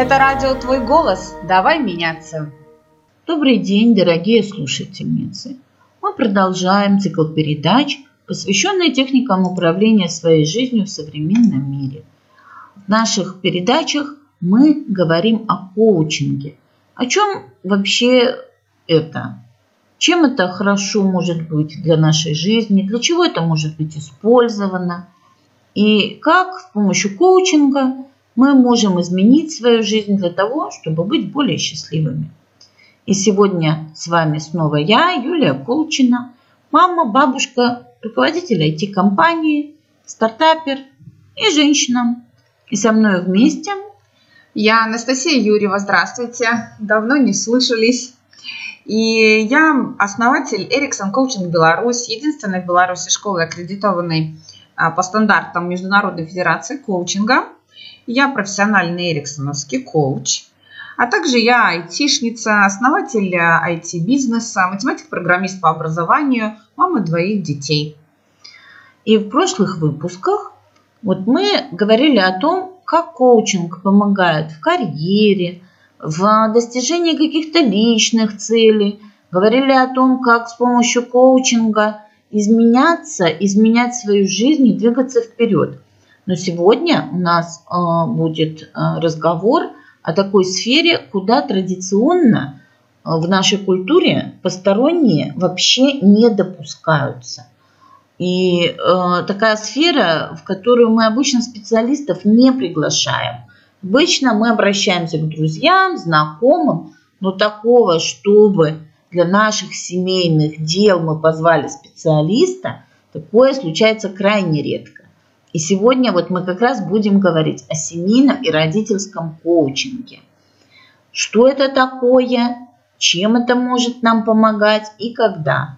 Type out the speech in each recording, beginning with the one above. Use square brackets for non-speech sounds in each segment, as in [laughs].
Это радио «Твой голос». Давай меняться. Добрый день, дорогие слушательницы. Мы продолжаем цикл передач, посвященный техникам управления своей жизнью в современном мире. В наших передачах мы говорим о коучинге. О чем вообще это? Чем это хорошо может быть для нашей жизни? Для чего это может быть использовано? И как с помощью коучинга мы можем изменить свою жизнь для того, чтобы быть более счастливыми. И сегодня с вами снова я, Юлия Колчина, мама, бабушка, руководитель IT-компании, стартапер и женщина. И со мной вместе я Анастасия Юрьева, здравствуйте. Давно не слышались. И я основатель Ericsson Coaching Беларусь, единственная в Беларуси школы, аккредитованной а, по стандартам Международной Федерации коучинга. Я профессиональный эриксоновский коуч. А также я айтишница, основатель IT-бизнеса, математик-программист по образованию, мама двоих детей. И в прошлых выпусках вот мы говорили о том, как коучинг помогает в карьере, в достижении каких-то личных целей. Говорили о том, как с помощью коучинга изменяться, изменять свою жизнь и двигаться вперед. Но сегодня у нас э, будет э, разговор о такой сфере, куда традиционно э, в нашей культуре посторонние вообще не допускаются. И такая сфера, в которую мы обычно специалистов не приглашаем. Обычно мы обращаемся к друзьям, знакомым, но такого, чтобы для наших семейных дел мы позвали специалиста, такое случается крайне редко. И сегодня вот мы как раз будем говорить о семейном и родительском коучинге. Что это такое, чем это может нам помогать и когда.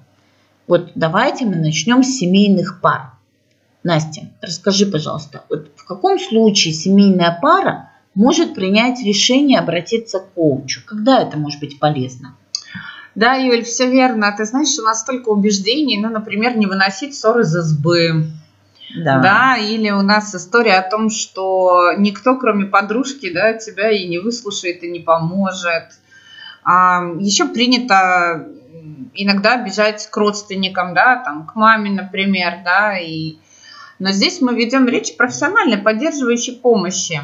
Вот давайте мы начнем с семейных пар. Настя, расскажи, пожалуйста, вот в каком случае семейная пара может принять решение обратиться к коучу? Когда это может быть полезно? Да, Юль, все верно. Ты знаешь, у нас столько убеждений, ну, например, не выносить ссоры из избы, да. да, или у нас история о том, что никто, кроме подружки, да, тебя и не выслушает, и не поможет. А, еще принято иногда бежать к родственникам, да, там, к маме, например, да, и... Но здесь мы ведем речь о профессиональной поддерживающей помощи.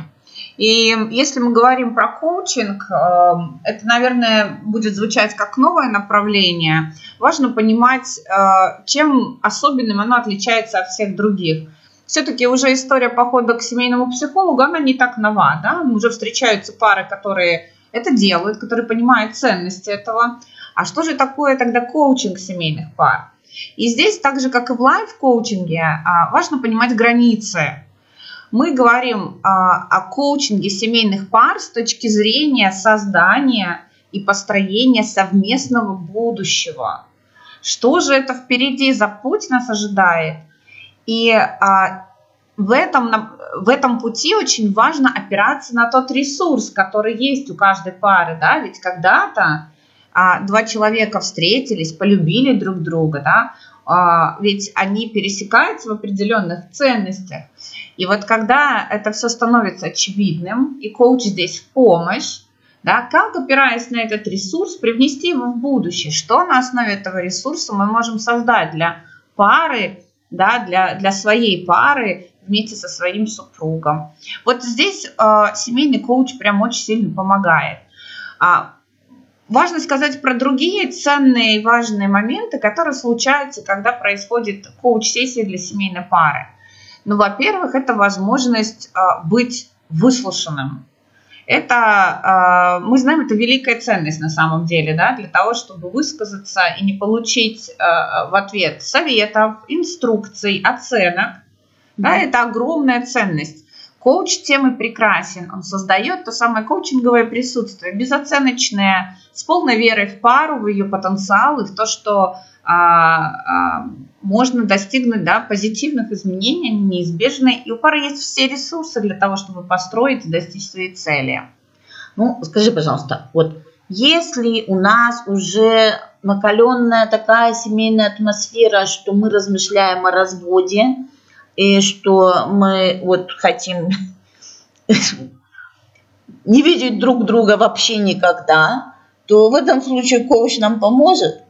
И если мы говорим про коучинг, эм, это, наверное, будет звучать как новое направление. Важно понимать, э, чем особенным оно отличается от всех других. Все-таки уже история похода к семейному психологу, она не так нова. Да? Уже встречаются пары, которые это делают, которые понимают ценность этого. А что же такое тогда коучинг семейных пар? И здесь, так же как и в лайф-коучинге, а, важно понимать границы мы говорим а, о коучинге семейных пар с точки зрения создания и построения совместного будущего. Что же это впереди за путь нас ожидает? И а, в этом, в этом пути очень важно опираться на тот ресурс, который есть у каждой пары. Да? Ведь когда-то а, два человека встретились, полюбили друг друга, да? а, ведь они пересекаются в определенных ценностях. И вот когда это все становится очевидным, и коуч здесь в помощь, да, как, опираясь на этот ресурс, привнести его в будущее, что на основе этого ресурса мы можем создать для пары, да, для, для своей пары вместе со своим супругом. Вот здесь э, семейный коуч прям очень сильно помогает. А, важно сказать про другие ценные и важные моменты, которые случаются, когда происходит коуч-сессия для семейной пары. Ну, во-первых, это возможность а, быть выслушанным. Это, а, мы знаем, это великая ценность на самом деле, да, для того, чтобы высказаться и не получить а, в ответ советов, инструкций, оценок. Да, это огромная ценность. Коуч темы прекрасен. Он создает то самое коучинговое присутствие, безоценочное, с полной верой в пару, в ее потенциал и в то, что можно достигнуть да, позитивных изменений, они неизбежны, и у пары есть все ресурсы для того, чтобы построить и достичь своей цели. Ну, скажи, пожалуйста, вот если у нас уже накаленная такая семейная атмосфера, что мы размышляем о разводе, и что мы вот хотим [laughs] не видеть друг друга вообще никогда, то в этом случае коуч нам поможет.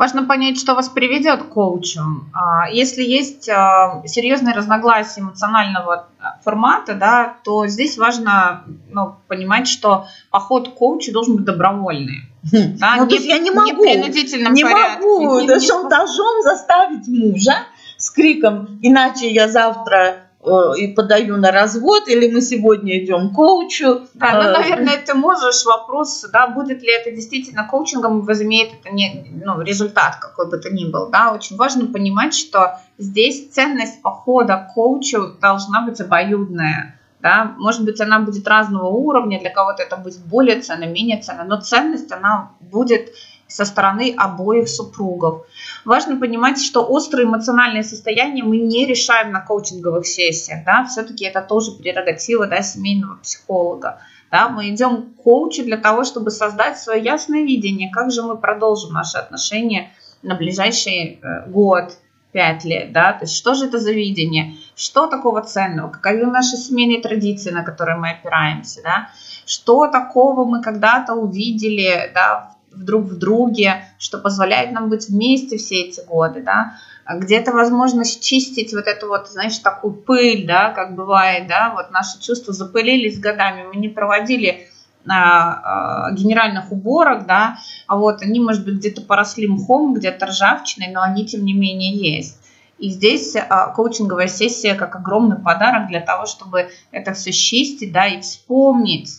Важно понять, что вас приведет к коучу. А, если есть а, серьезные разногласия эмоционального формата, да, то здесь важно ну, понимать, что поход к коучу должен быть добровольный. Хм. Да, ну, не, я не могу, не не порядке. могу не, шантажом заставить мужа с криком, иначе я завтра и подаю на развод, или мы сегодня идем к коучу. Да, ну, э, наверное, ты можешь вопрос, да, будет ли это действительно коучингом, возымеет это не, ну, результат какой бы то ни был, да, очень важно понимать, что здесь ценность похода к коучу должна быть обоюдная, да, может быть, она будет разного уровня, для кого-то это будет более ценно, менее ценно, но ценность, она будет со стороны обоих супругов. Важно понимать, что острые эмоциональные состояния мы не решаем на коучинговых сессиях. Да? Все-таки это тоже прерогатива да, семейного психолога. Да? Мы идем к коучу для того, чтобы создать свое ясное видение, как же мы продолжим наши отношения на ближайший э, год, пять лет, да, то есть что же это за видение, что такого ценного, каковы наши семейные традиции, на которые мы опираемся, да, что такого мы когда-то увидели, да, друг в друге, что позволяет нам быть вместе все эти годы, да, где-то возможность чистить вот эту вот, знаешь, такую пыль, да, как бывает, да, вот наши чувства запылились годами, мы не проводили а, а, генеральных уборок, да, а вот они, может быть, где-то поросли мхом, где-то ржавчиной, но они, тем не менее, есть. И здесь а, коучинговая сессия как огромный подарок для того, чтобы это все чистить, да, и вспомнить,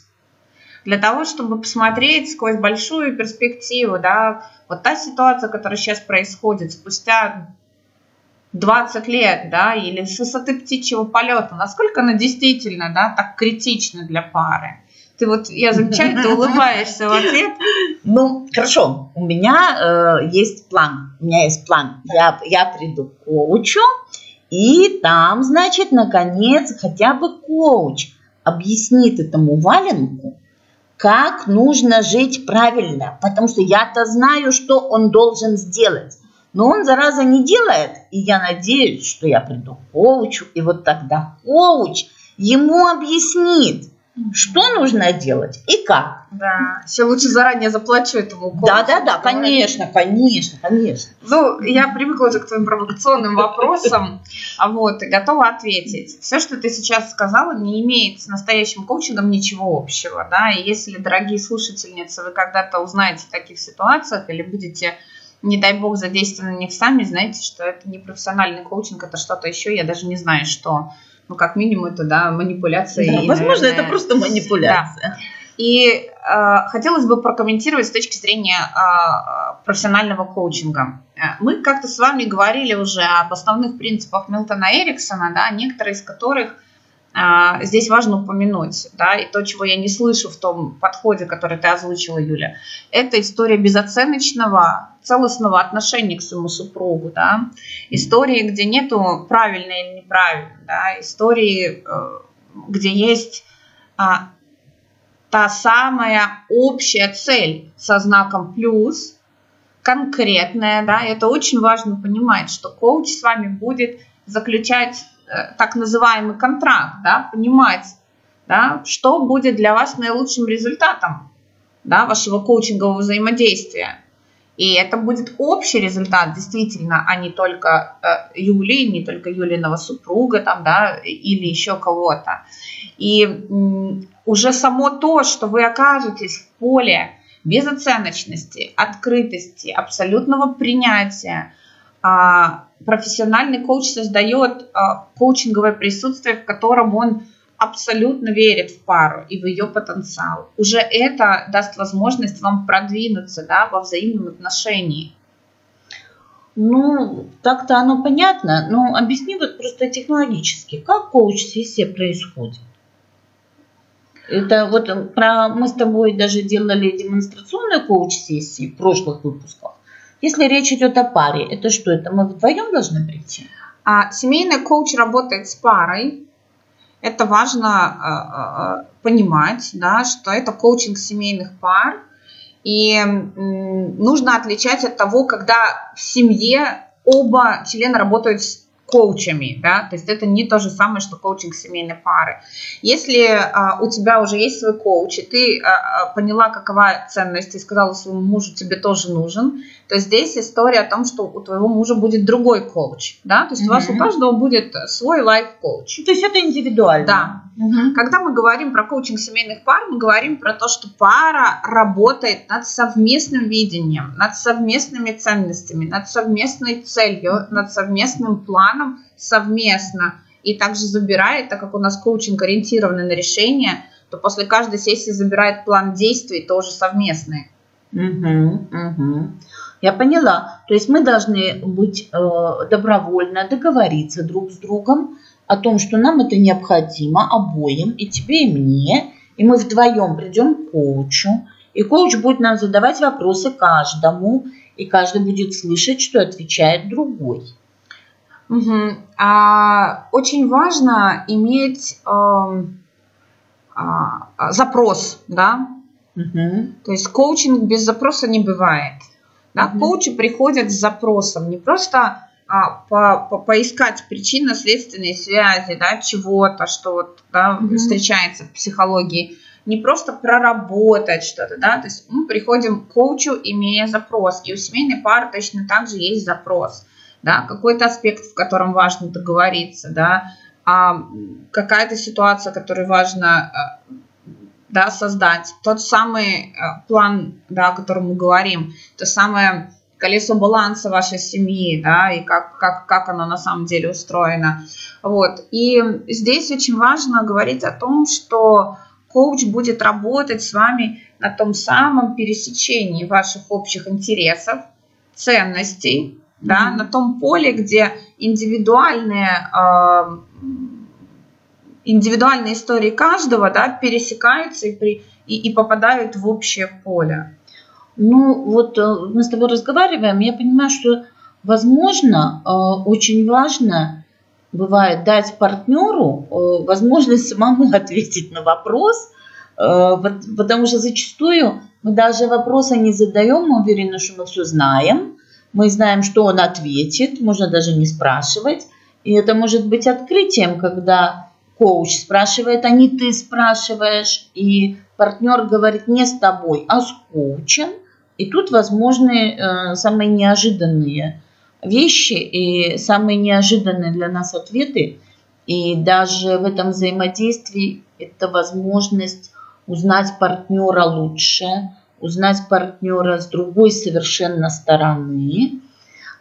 для того, чтобы посмотреть сквозь большую перспективу, да, вот та ситуация, которая сейчас происходит спустя 20 лет, да, или с высоты птичьего полета, насколько она действительно, да, так критична для пары. Ты вот, я замечаю, ты [laughs] улыбаешься в ответ. Ну, хорошо, у меня э, есть план, у меня есть план. Я, я приду к коучу, и там, значит, наконец, хотя бы коуч объяснит этому валенку, как нужно жить правильно, потому что я-то знаю, что он должен сделать. Но он, зараза, не делает, и я надеюсь, что я приду к коучу, и вот тогда коуч ему объяснит, что нужно делать и как. Да, все лучше заранее заплачу этому коучу. Да, да, да, конечно, конечно, конечно. Ну, я привыкла уже к твоим провокационным вопросам, а вот, и готова ответить. Все, что ты сейчас сказала, не имеет с настоящим коучингом ничего общего, да, и если, дорогие слушательницы, вы когда-то узнаете в таких ситуациях или будете не дай бог задействованы на них сами, знаете, что это не профессиональный коучинг, это что-то еще, я даже не знаю, что ну, как минимум, это, да, манипуляция. Да, и, возможно, наверное, это просто манипуляция. Да. И э, хотелось бы прокомментировать с точки зрения э, профессионального коучинга. Э, мы как-то с вами говорили уже об основных принципах Милтона Эриксона, да, некоторые из которых здесь важно упомянуть, да, и то, чего я не слышу в том подходе, который ты озвучила, Юля, это история безоценочного целостного отношения к своему супругу, да, истории, где нету правильно или неправильно, да, истории, э, где есть а, та самая общая цель со знаком плюс, конкретная, да, это очень важно понимать, что коуч с вами будет заключать так называемый контракт, да, понимать, да, что будет для вас наилучшим результатом да, вашего коучингового взаимодействия. И это будет общий результат, действительно, а не только э, Юли, не только Юлиного супруга там, да, или еще кого-то. И м, уже само то, что вы окажетесь в поле безоценочности, открытости, абсолютного принятия, а, профессиональный коуч создает а, коучинговое присутствие, в котором он абсолютно верит в пару и в ее потенциал, уже это даст возможность вам продвинуться да, во взаимном отношении. Ну, так-то оно понятно, но объясни вот просто технологически, как коуч-сессия происходит. Это вот про, мы с тобой даже делали демонстрационную коуч-сессии в прошлых выпусках. Если речь идет о паре, это что, это мы вдвоем должны прийти? А, семейный коуч работает с парой, это важно э, э, понимать, да, что это коучинг семейных пар. И нужно отличать от того, когда в семье оба члена работают с коучами, да, то есть это не то же самое, что коучинг семейной пары. Если а, у тебя уже есть свой коуч, и ты а, а, поняла, какова ценность, и сказала своему мужу, тебе тоже нужен, то здесь история о том, что у твоего мужа будет другой коуч, да, то есть mm-hmm. у вас у каждого будет свой лайф-коуч. То есть это индивидуально. Да. Mm-hmm. Когда мы говорим про коучинг семейных пар, мы говорим про то, что пара работает над совместным видением, над совместными ценностями, над совместной целью, над совместным планом совместно. И также забирает, так как у нас коучинг ориентированный на решение, то после каждой сессии забирает план действий тоже совместный. Угу, угу. Я поняла. То есть мы должны быть э, добровольно договориться друг с другом о том, что нам это необходимо обоим, и тебе, и мне, и мы вдвоем придем к коучу, и коуч будет нам задавать вопросы каждому, и каждый будет слышать, что отвечает другой. Угу. А, очень важно иметь э, э, запрос, да. Угу. То есть коучинг без запроса не бывает. Да? Угу. Коучи приходят с запросом, не просто а, по, по, поискать причинно-следственные связи, да, чего-то, что вот, да, угу. встречается в психологии, не просто проработать что-то, да, то есть мы приходим к коучу, имея запрос, и у семейной пары точно так же есть запрос, да, какой-то аспект, в котором важно договориться, да, а, какая-то ситуация, которую важно а, да, создать тот самый э, план, да, о котором мы говорим, то самое колесо баланса вашей семьи, да, и как, как, как оно на самом деле устроено. Вот. И здесь очень важно говорить о том, что коуч будет работать с вами на том самом пересечении ваших общих интересов, ценностей, mm-hmm. да, на том поле, где индивидуальные э, индивидуальные истории каждого да, пересекаются и, при, и, и попадают в общее поле. Ну, вот э, мы с тобой разговариваем, я понимаю, что, возможно, э, очень важно бывает дать партнеру э, возможность самому [laughs] ответить на вопрос, потому что зачастую мы даже вопроса не задаем, мы уверены, что мы все знаем, мы знаем, что он ответит, можно даже не спрашивать. И это может быть открытием, когда коуч спрашивает, а не ты спрашиваешь, и партнер говорит не с тобой, а с коучем. И тут возможны э, самые неожиданные вещи и самые неожиданные для нас ответы. И даже в этом взаимодействии это возможность узнать партнера лучше, узнать партнера с другой совершенно стороны.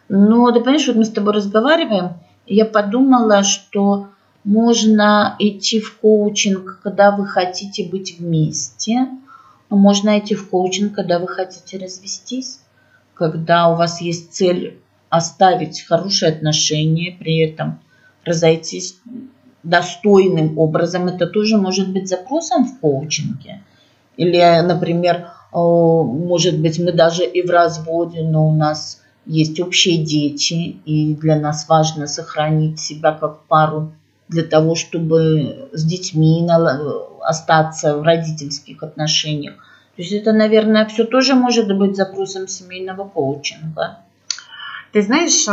Но ты понимаешь, вот мы с тобой разговариваем, и я подумала, что можно идти в коучинг, когда вы хотите быть вместе. Можно идти в коучинг, когда вы хотите развестись, когда у вас есть цель оставить хорошие отношения, при этом разойтись достойным образом. Это тоже может быть запросом в коучинге. Или, например, может быть, мы даже и в разводе, но у нас есть общие дети, и для нас важно сохранить себя как пару для того, чтобы с детьми остаться в родительских отношениях. То есть это, наверное, все тоже может быть запросом семейного коучинга. Ты знаешь,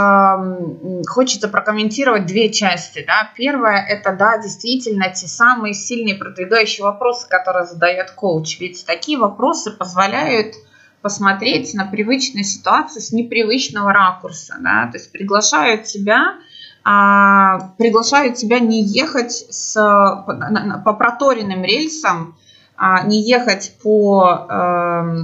хочется прокомментировать две части. Да? Первое – это, да, действительно, те самые сильные продвигающие вопросы, которые задает коуч. Ведь такие вопросы позволяют посмотреть на привычную ситуацию с непривычного ракурса. Да? То есть приглашают тебя а, приглашают тебя не ехать с, по, по проторенным рельсам, а, не ехать по э,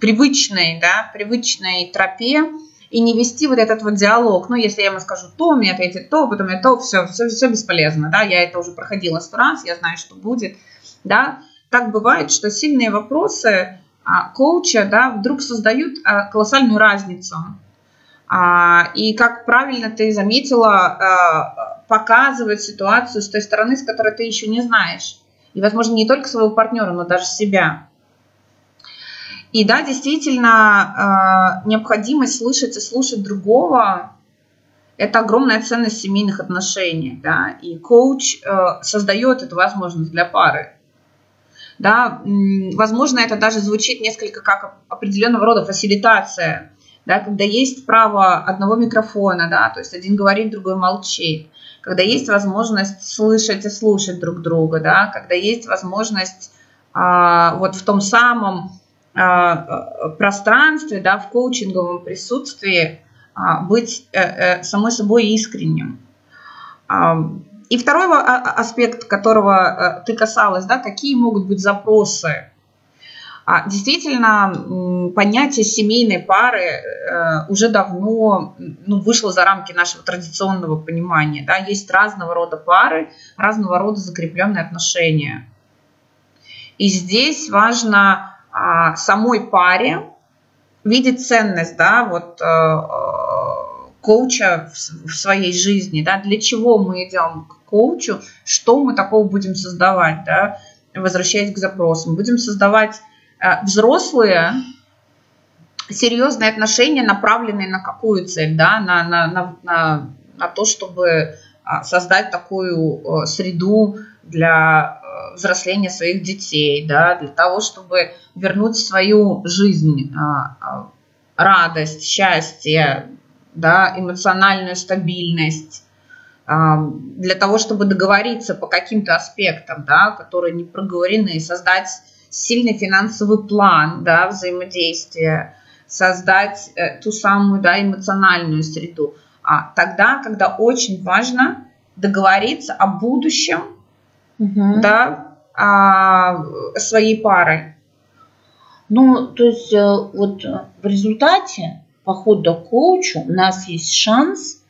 привычной, да, привычной тропе и не вести вот этот вот диалог. Ну, если я ему скажу то, мне ответит то, потом я то, все, все, все бесполезно, да, я это уже проходила сто раз, я знаю, что будет, да. Так бывает, что сильные вопросы а, коуча, да, вдруг создают а, колоссальную разницу. А, и как правильно ты заметила, а, показывать ситуацию с той стороны, с которой ты еще не знаешь. И, возможно, не только своего партнера, но даже себя. И да, действительно, а, необходимость слышать и слушать другого – это огромная ценность семейных отношений. Да? И коуч создает эту возможность для пары. Да? Возможно, это даже звучит несколько как определенного рода фасилитация да, когда есть право одного микрофона, да, то есть один говорит, другой молчит, когда есть возможность слышать и слушать друг друга, да, когда есть возможность а, вот в том самом а, пространстве, да, в коучинговом присутствии а, быть а, а, самой собой искренним. А, и второй аспект, которого ты касалась, да, какие могут быть запросы а, действительно, понятие семейной пары э, уже давно ну, вышло за рамки нашего традиционного понимания. Да? Есть разного рода пары, разного рода закрепленные отношения. И здесь важно а, самой паре видеть ценность да, вот, э, коуча в своей жизни. Да? Для чего мы идем к коучу, что мы такого будем создавать, да? возвращаясь к запросам. Будем создавать Э, взрослые серьезные отношения, направленные на какую цель, да, на, на, на, на, на то, чтобы а, создать такую среду для э, взросления своих детей, да, для того, чтобы вернуть в свою жизнь а, а, радость, счастье, да, эмоциональную стабильность, для того, чтобы договориться по каким-то аспектам, да, которые не проговорены, создать сильный финансовый план да, взаимодействия, создать э, ту самую да, эмоциональную среду. А тогда, когда очень важно договориться о будущем угу. да, а, своей пары. Ну, то есть э, вот в результате похода к коучу у нас есть шанс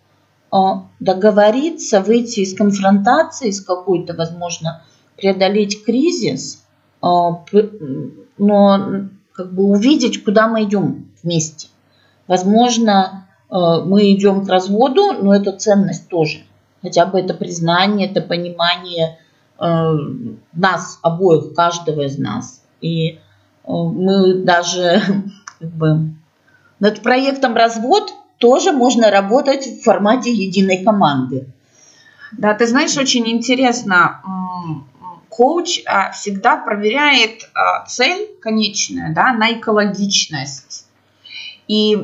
э, договориться, выйти из конфронтации с какой-то, возможно, преодолеть кризис но как бы увидеть, куда мы идем вместе. Возможно, а, мы идем к разводу, но это ценность тоже. Хотя бы это признание, это понимание а, нас обоих, каждого из нас. И мы даже [laughs] как бы, над проектом развод тоже можно работать в формате единой команды. Да, ты знаешь, очень интересно, коуч а, всегда проверяет а, цель конечная да, на экологичность. И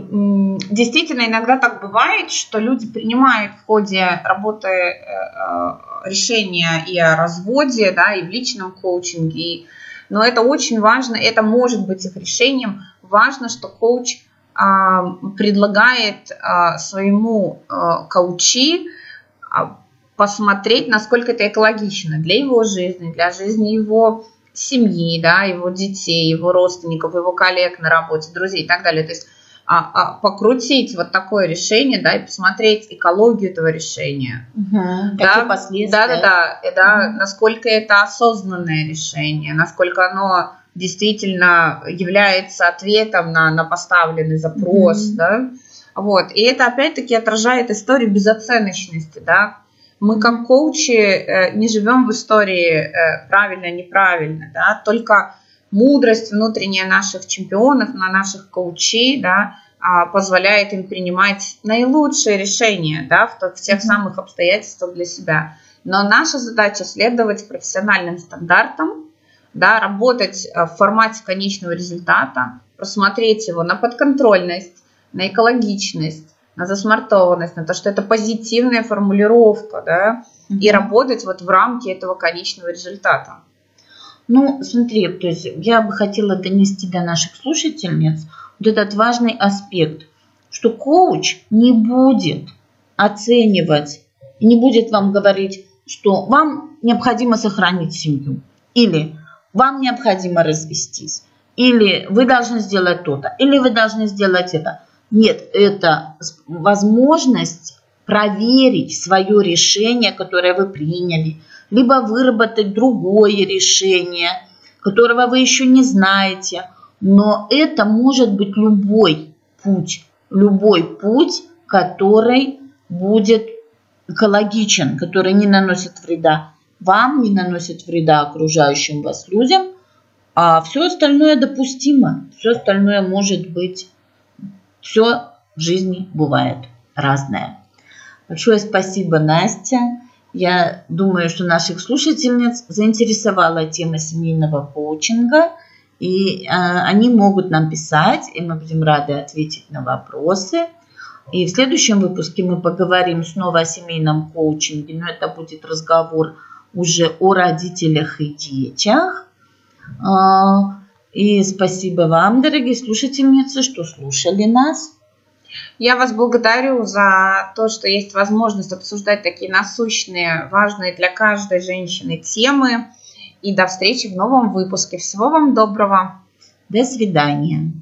действительно иногда так бывает, что люди принимают в ходе работы э, э, решения и о разводе, да, и в личном коучинге. Но это очень важно, это может быть их решением. Важно, что коуч а, предлагает своему коучи посмотреть, насколько это экологично для его жизни, для жизни его семьи, да, его детей, его родственников, его коллег на работе, друзей и так далее. То есть а, а, покрутить вот такое решение, да, и посмотреть экологию этого решения. Угу, да, какие последствия. Да, да, да, да угу. насколько это осознанное решение, насколько оно действительно является ответом на, на поставленный запрос, угу. да. Вот. И это опять-таки отражает историю безоценочности, да, мы как коучи э, не живем в истории э, правильно-неправильно, да, только мудрость внутренняя наших чемпионов, на наших коучей, да, а, позволяет им принимать наилучшие решения, да, в, в тех самых обстоятельствах для себя. Но наша задача следовать профессиональным стандартам, да, работать э, в формате конечного результата, просмотреть его на подконтрольность, на экологичность, на засмартованность, на то, что это позитивная формулировка, да, mm-hmm. и работать вот в рамке этого конечного результата. Ну, смотри, то есть я бы хотела донести до наших слушательниц вот этот важный аспект, что коуч не будет оценивать, не будет вам говорить, что вам необходимо сохранить семью, или вам необходимо развестись, или вы должны сделать то-то, или вы должны сделать это. Нет, это возможность проверить свое решение, которое вы приняли, либо выработать другое решение, которого вы еще не знаете. Но это может быть любой путь, любой путь, который будет экологичен, который не наносит вреда вам, не наносит вреда окружающим вас людям, а все остальное допустимо, все остальное может быть все в жизни бывает разное. Большое спасибо, Настя. Я думаю, что наших слушательниц заинтересовала тема семейного коучинга. И э, они могут нам писать, и мы будем рады ответить на вопросы. И в следующем выпуске мы поговорим снова о семейном коучинге, но это будет разговор уже о родителях и детях. И спасибо вам, дорогие слушательницы, что слушали нас. Я вас благодарю за то, что есть возможность обсуждать такие насущные, важные для каждой женщины темы. И до встречи в новом выпуске. Всего вам доброго. До свидания.